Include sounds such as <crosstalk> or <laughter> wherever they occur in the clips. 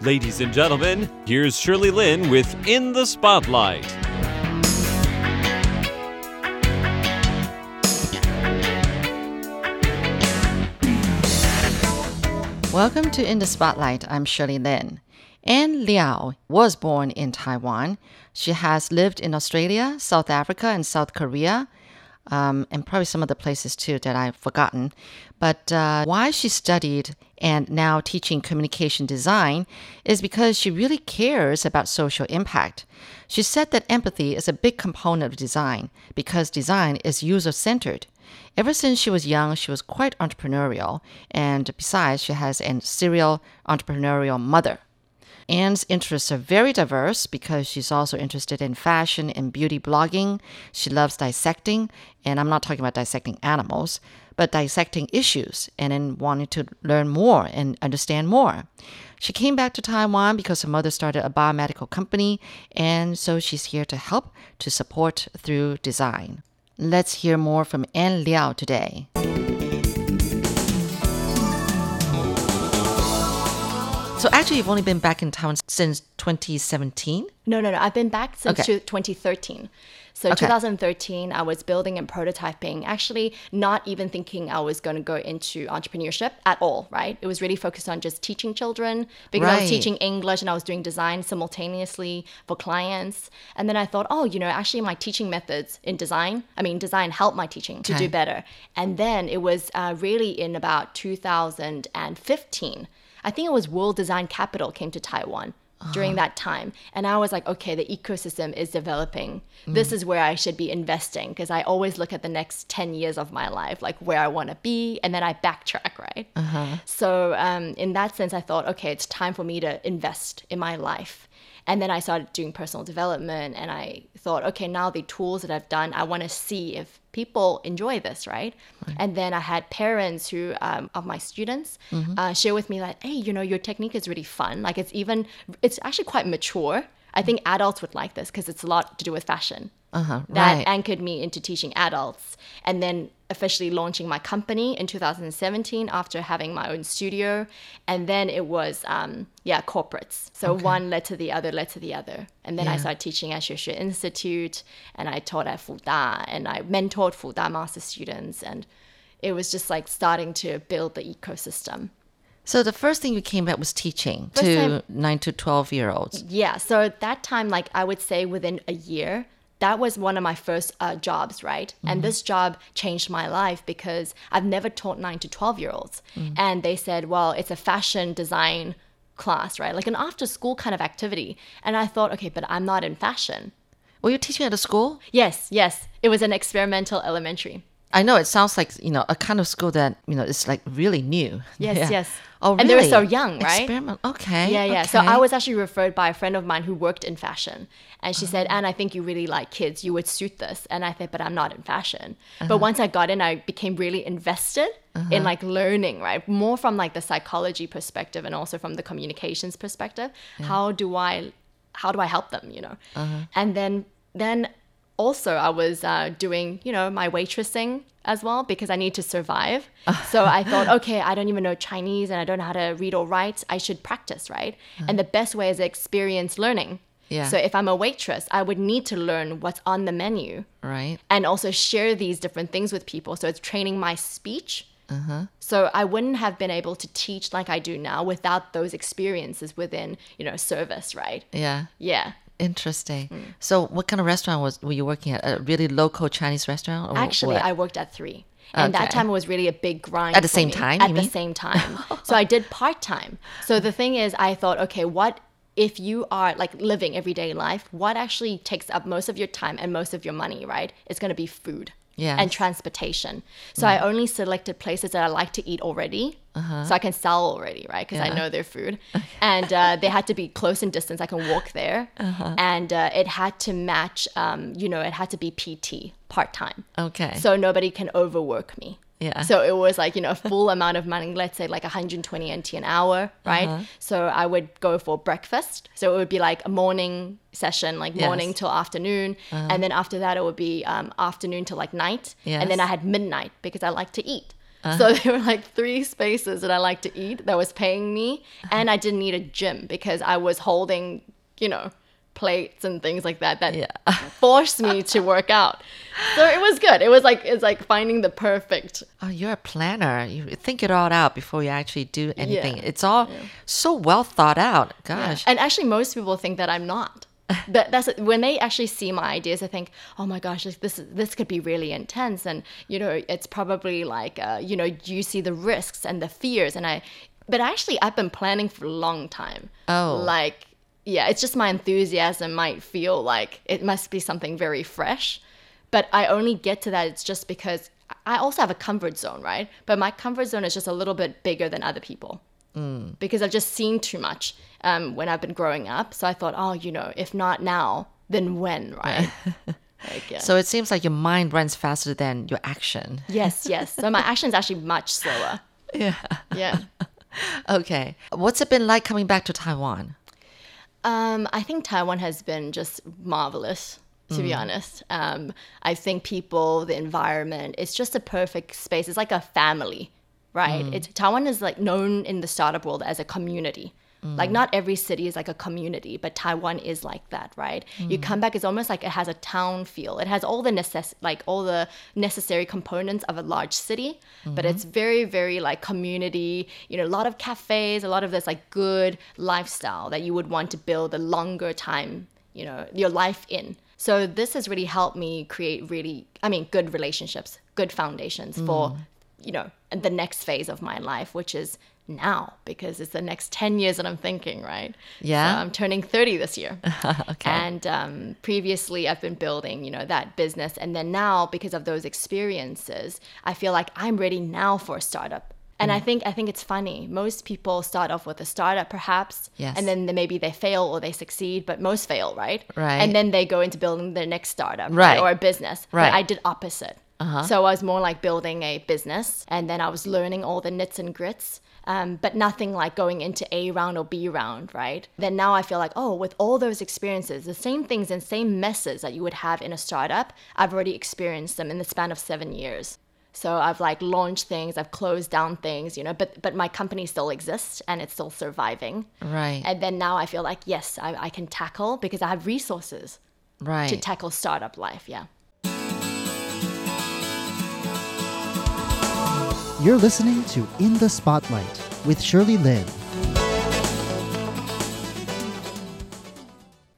Ladies and gentlemen, here's Shirley Lin with In the Spotlight. Welcome to In the Spotlight. I'm Shirley Lin. Ann Liao was born in Taiwan. She has lived in Australia, South Africa, and South Korea, um, and probably some other places too that I've forgotten. But uh, why she studied and now teaching communication design is because she really cares about social impact. She said that empathy is a big component of design because design is user centered. Ever since she was young, she was quite entrepreneurial, and besides, she has a serial entrepreneurial mother. Ann's interests are very diverse because she's also interested in fashion and beauty blogging. She loves dissecting, and I'm not talking about dissecting animals, but dissecting issues and then wanting to learn more and understand more. She came back to Taiwan because her mother started a biomedical company, and so she's here to help to support through design. Let's hear more from Ann Liao today. So actually, you've only been back in Taiwan since 2017. No, no, no. I've been back since Okay. 2013. So Okay. 2013, I was building and prototyping. Actually, not even thinking I was going to go into entrepreneurship at all. Right? It was really focused on just teaching children because I was teaching English and I was doing design simultaneously for clients. And then I thought, oh, you know, actually, my teaching methods in design, I mean, design helped my teaching to Okay. do better. And then it was uh, really in about 2015. I think it was World Design Capital came to Taiwan during ah. that time. And I was like, okay, the ecosystem is developing. This mm. is where I should be investing because I always look at the next 10 years of my life, like where I want to be, and then I backtrack, right? Uh-huh. So, um, in that sense, I thought, okay, it's time for me to invest in my life. And then I started doing personal development, and I thought, okay, now the tools that I've done, I want to see if people enjoy this, right? And then I had parents who um, of my students uh, share with me like, hey, you know, your technique is really fun. Like it's even, it's actually quite mature. I think adults would like this because it's a lot to do with fashion. Uh-huh, That right. anchored me into teaching adults, and then officially launching my company in 2017 after having my own studio, and then it was um, yeah corporates. So one led to the other, led to the other, and then I started teaching at Xuexue Institute, and I taught at Fuda, and I mentored Fuda master students, and it was just like starting to build the ecosystem. So the first thing you came back was teaching First to time- nine to twelve year olds. Yeah. So at that time, like I would say within a year, that was one of my first uh, jobs, right? And this job changed my life because I've never taught nine to 12 year olds. And they said, well, it's a fashion design class, right? Like an after school kind of activity. And I thought, okay, but I'm not in fashion. Were you teaching at a school? Yes, yes. It was an experimental elementary. I know it sounds like you know a kind of school that you know is like really new. Yes, <laughs> Yeah. yes. Oh, really? And they were so young, right? Experiment. Okay. Yeah, yeah. So. I was actually referred by a friend of mine who worked in fashion. And she said, oh. Ann, I think you really like kids. You would suit this. And I said, but I'm not in fashion. But uh-huh. once I got in, I became really invested in uh-huh. like learning, right? More from like the psychology perspective and also from the communications perspective. How do I how do I help them, you know? Uh-huh. And then then also I was uh, doing, you know, my waitressing as well because I need to survive. <laughs> so I thought, okay, I don't even know Chinese and I don't know how to read or write. I should practice, right? And the best way is experience learning. Yeah. So if I'm a waitress, I would need to learn what's on the menu right. and also share these different things with people. So it's training my speech. Uh-huh. So I wouldn't have been able to teach like I do now without those experiences within, you know, service, right? Yeah. Yeah. Interesting. Mm. So, what kind of restaurant was were you working at? A really local Chinese restaurant? Or Actually, what? I worked at three. And Okay. that time it was really a big grind. At the same me. time, At the mean? same <laughs> time. so I did part time. So the thing is, I thought, okay, what if you are like living everyday life? What actually takes up most of your time and most of your money, right? It's going to be food. Yes. And transportation. So I only selected places that I like to eat already. So I can sell already, right? Because I Uh-huh. Know their food. <laughs> And uh, they had to be close in distance. I can walk there. Uh-huh. And uh, it had to match, um, you know, it had to be PT part time okay. so nobody can overwork me. Yeah. So it was like, you know, a full <laughs> amount of money, let's say like 120 NT an hour, right? Uh-huh. So I would go for breakfast. So it would be like a morning session, like Yes. Uh-huh. morning till afternoon. And then after that, it would be um, afternoon till like night. And then I had midnight because I like to eat. So <laughs> there were like three spaces that I like to eat that was paying me, and I didn't need a gym because I was holding, you know, plates and things like that that Yeah. <laughs> forced me to work out. So it was good. It was like it's like finding the perfect. Oh, you're a planner. You think it all out before you actually do anything. Yeah. It's all so well thought out. Gosh. And actually, most people think that I'm not. <laughs> that that's when they actually see my ideas, they think, "Oh my gosh, this this, this could be really intense," and you know, it's probably like, uh, you know, you see the risks and the fears, and I, but actually, I've been planning for a long time. Oh. like yeah, it's just my enthusiasm might feel like it must be something very fresh, but I only get to that. It's just because I also have a comfort zone, right? But my comfort zone is just a little bit bigger than other people because I've just seen too much um, when I've been growing up. So I thought, oh, you know, if not now, then when, <laughs> right? like, yeah. So it seems like your mind runs faster than your action. yes, yes. So my <laughs> action is actually much slower. Yeah. Yeah. <laughs> Okay. What's it been like coming back to Taiwan? Um, I think Taiwan has been just marvelous, to be honest. Um, I think people, the environment, it's just a perfect space. It's like a family, right? It's Taiwan is like known in the startup world as a community. Like not every city is like a community, but Taiwan is like that, right? You mm. come back, it's almost like it has a town feel. It has all the necess- like all the necessary components of a large city, but mm-hmm. it's very, very like community. You know, a lot of cafes, a lot of this like good lifestyle that you would want to build a longer time, you know, your life in. So this has really helped me create really, I mean, good relationships, good foundations for, mm. You know, the next phase of my life, which is now because it's the next 10 years that I'm thinking, right? Yeah. So I'm turning 30 this year. <laughs> Okay. And um, previously, I've been building, you know, that business, and then now, because of those experiences, I feel like I'm ready now for a startup. And Mm. I think I think it's funny. Most people start off with a startup, perhaps, Yes. and then they, maybe they fail or they succeed, but most fail, right? Right. And then they go into building their next startup, Right. or a business. Right. But I did opposite. So I was more like building a business, and then I was learning all the nits and grits. Um, but nothing like going into A round or B round, right? Then now I feel like, oh, with all those experiences, the same things and same messes that you would have in a startup, I've already experienced them in the span of seven years. So I've like launched things, I've closed down things, you know, but but my company still exists and it's still surviving. Right. And then now I feel like yes, I, I can tackle because I have resources right. to tackle startup life. Yeah. You're listening to In the Spotlight with Shirley Lin.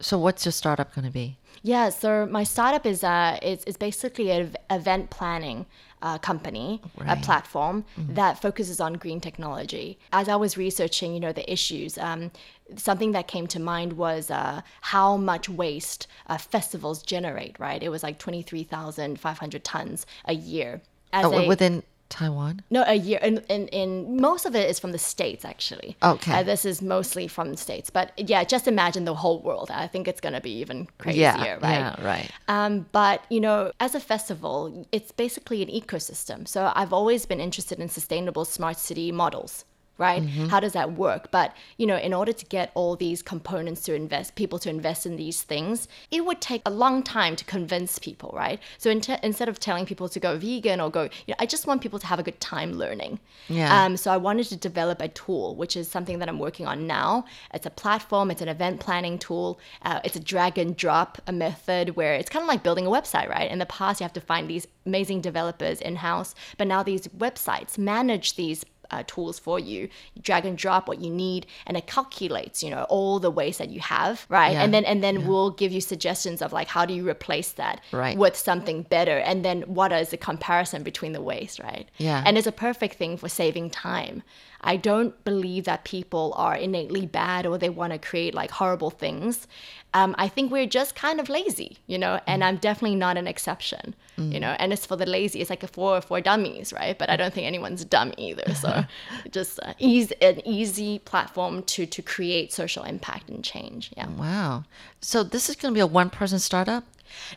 so what's your startup going to be? Yeah, so my startup is uh, is, is basically an event planning uh, company, a Right. platform that focuses on green technology. As I was researching, you know, the issues, um, something that came to mind was uh, how much waste uh, festivals generate. Right, it was like twenty three thousand five hundred tons a year. As Oh, a- within Taiwan? no, a year. And in, in, most of it is from the States, actually. Okay. Uh, this is mostly from the States. But yeah, just imagine the whole world. I think it's going to be even crazier, yeah. right? Yeah, right. Um, but you know, as a festival, it's basically an ecosystem. So I've always been interested in sustainable smart city models. Right? How does that work? But you know, in order to get all these components to invest, people to invest in these things, it would take a long time to convince people, right? So in instead of telling people to go vegan or go, you know, I just want people to have a good time learning. Yeah. Um, so I wanted to develop a tool, which is something that I'm working on now. It's a platform. It's an event planning tool. Uh, it's a drag and drop a method where it's kind of like building a website, right? In the past, you have to find these amazing developers in house, but now these websites manage these. Uh, tools for you, you drag and drop what you need, and it calculates, you know, all the waste that you have, right? Yeah. And then and then we'll give you suggestions of like how do you replace that Right. with something better, and then what is the comparison between the waste, right? Yeah. And it's a perfect thing for saving time. I don't believe that people are innately bad or they want to create like horrible things. Um, I think we're just kind of lazy, you know, and I'm definitely not an exception, you know, and it's for the lazy. It's like a for, for dummies, right? But I don't think anyone's dumb either. So <laughs> just uh, ease, an easy platform to, to create social impact and change. Yeah. Wow. So this is going to be a one person startup?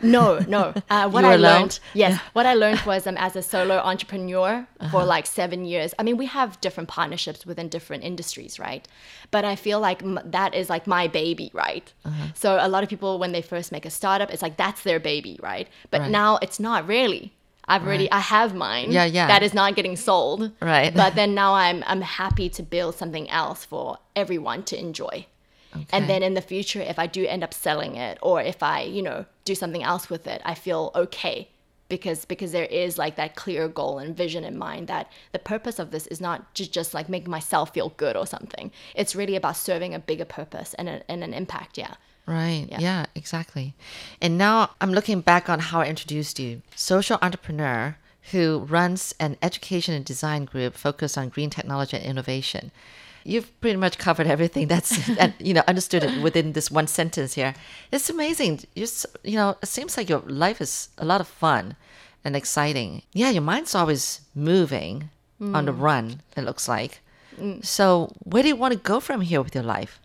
No, no. Uh, <laughs> what I alone? learned, yes, what I learned was um, as a solo <laughs> entrepreneur Uh-huh. for like seven years. I mean, we have different partnerships within different industries, right? But I feel like m- that is like my baby, right? Uh-huh. So a lot of people, when they first make a startup, it's like that's their baby, right? But Right. now it's not really. I've already I have mine. Yeah, yeah. That is not getting sold. Right. But then <laughs> now I'm I'm happy to build something else for everyone to enjoy. And then in the future, if I do end up selling it, or if I, you know, do something else with it, I feel okay because because there is like that clear goal and vision in mind that the purpose of this is not to just like make myself feel good or something. It's really about serving a bigger purpose and, a, and an impact. Yeah. Right. Yeah. exactly. And now I'm looking back on how I introduced you. Social entrepreneur who runs an education and design group focused on green technology and innovation. You've pretty much covered everything that's <laughs> and, you know understood it within this one sentence here. It's amazing. You you know it seems like your life is a lot of fun and exciting. Yeah, your mind's always moving on the run. It looks like. So where do you want to go from here with your life?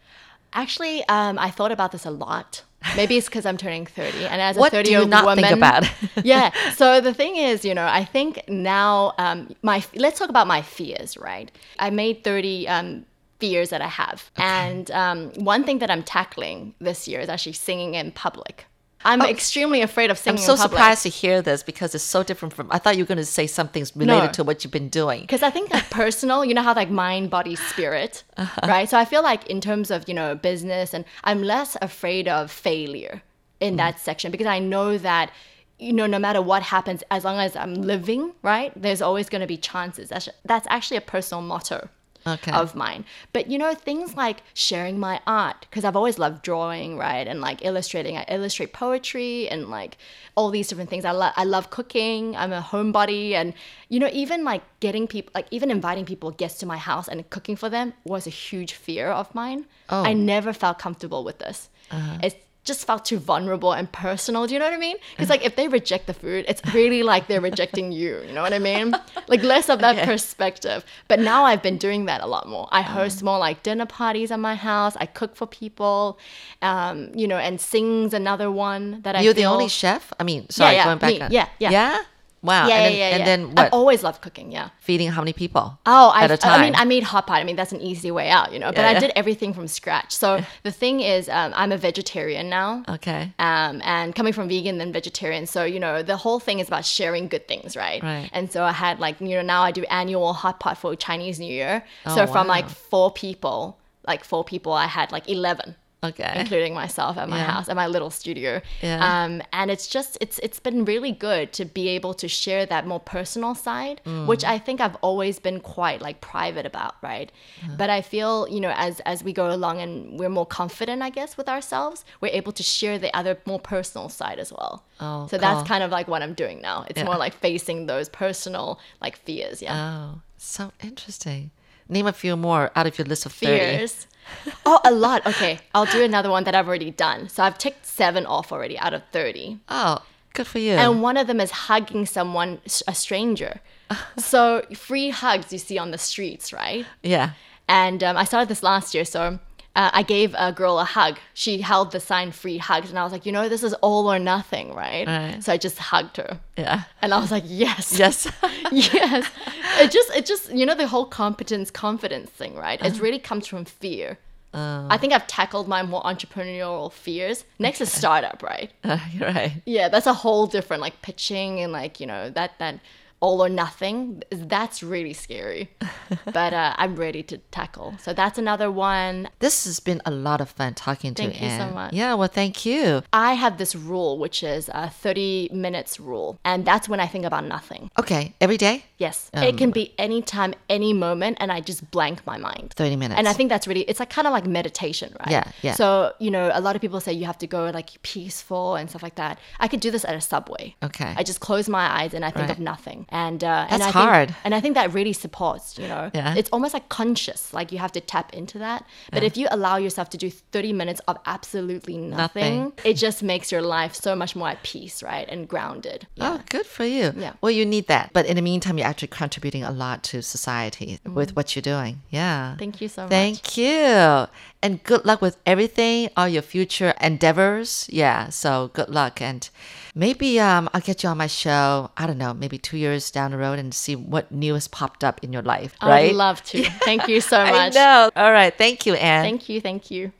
Actually, um, I thought about this a lot. Maybe it's because I'm turning 30, and as What a 30 year old woman, think about? <laughs> yeah. So the thing is, you know, I think now um, my let's talk about my fears, right? I made 30 um, fears that I have, and um, one thing that I'm tackling this year is actually singing in public. I'm extremely afraid of singing. I'm so surprised to hear this because it's so different from. I thought you were going to say something related No. to what you've been doing. because I think like personal, you know how like mind, body, spirit, Uh-huh. right? So I feel like in terms of you know business, and I'm less afraid of failure in Mm. that section because I know that you know no matter what happens, as long as I'm living, right, there's always going to be chances. That's that's actually a personal motto. Okay. Of mine, but you know things like sharing my art because I've always loved drawing, right, and like illustrating. I illustrate poetry and like all these different things. I love I love cooking. I'm a homebody, and you know even like getting people, like even inviting people guests to my house and cooking for them was a huge fear of mine. Oh. I never felt comfortable with this. Uh-huh. It's just felt too vulnerable and personal. Do you know what I mean? Because like if they reject the food, it's really like they're rejecting you. You know what I mean? Like less of that <laughs> perspective. But now I've been doing that a lot more. I host more like dinner parties at my house. I cook for people, um, you know, and sing's another one that I. You're the only chef. I mean, sorry, yeah, going back. me. Yeah, yeah. Yeah. Wow. Yeah, and then, yeah, yeah. and then I've always loved cooking. Yeah. Feeding how many people? Oh, I, at a I time. mean, I made hot pot. I mean, that's an easy way out, you know. But Yeah, I yeah. did everything from scratch. So the thing is, um, I'm a vegetarian now. Okay. Um, and coming from vegan then vegetarian, so you know the whole thing is about sharing good things, right? Right. And so I had like you know now I do annual hot pot for Chinese New Year. Oh, so from wow. like four people, like four people, I had like eleven Okay. including myself at my Yeah. house at my little studio Yeah. um, and it's just it's it's been really good to be able to share that more personal side Mm. which i think i've always been quite like private about right Uh-huh. but i feel you know as as we go along and we're more confident i guess with ourselves we're able to share the other more personal side as well Oh, so that's kind of like what i'm doing now it's Yeah. more like facing those personal like fears yeah Oh, so interesting. Name a few more out of your list of 30. fears. <laughs> oh, a lot. Okay, I'll do another one that I've already done. So I've ticked seven off already out of 30. Oh, good for you. And one of them is hugging someone, a stranger. <laughs> so free hugs you see on the streets, right? yeah. And um, I started this last year. So uh, I gave a girl a hug. She held the sign free hugs. And I was like, you know, this is all or nothing, right? Right. So I just hugged her. Yeah. And I was like, yes. Yes. <laughs> <laughs> yes. It just, it just, you know, the whole competence, confidence thing, right? It really comes from fear. I think I've tackled my more entrepreneurial fears. Next is startup, right? <laughs> Uh, right. Yeah, that's a whole different like pitching and like you know that that all or nothing. That's really scary, <laughs> but uh, I'm ready to tackle. So that's another one. This has been a lot of fun talking to Thank you so much. Yeah, well, thank you. I have this rule, which is a 30 minutes rule, and that's when I think about nothing. Okay, every day, Yes, it can be anytime, any moment, and I just blank my mind. 30 minutes. And I think that's really, it's like kind of like meditation, right? Yeah, yeah. So, you know, a lot of people say you have to go like peaceful and stuff like that. I could do this at a subway. Okay. I just close my eyes and I think Right. of nothing. And, uh, and That's I think, hard. and I think that really supports, you know, Yeah. it's almost like conscious, like you have to tap into that. But if you allow yourself to do 30 minutes of absolutely nothing, Nothing. it just makes your life so much more at peace, right? And grounded. Yeah. Oh, good for you. Yeah. Well, you need that. But in the meantime, you're actually contributing a lot to society with what you're doing. Yeah. Mm. Thank you so much. Thank you. And good luck with everything, all your future endeavors. Yeah. So good luck. And maybe um, I'll get you on my show, I don't know, maybe two years down the road and see what new has popped up in your life. Right? I'd love to. <laughs> Thank you so much. I know. All right. Thank you, Ann. Thank you. Thank you.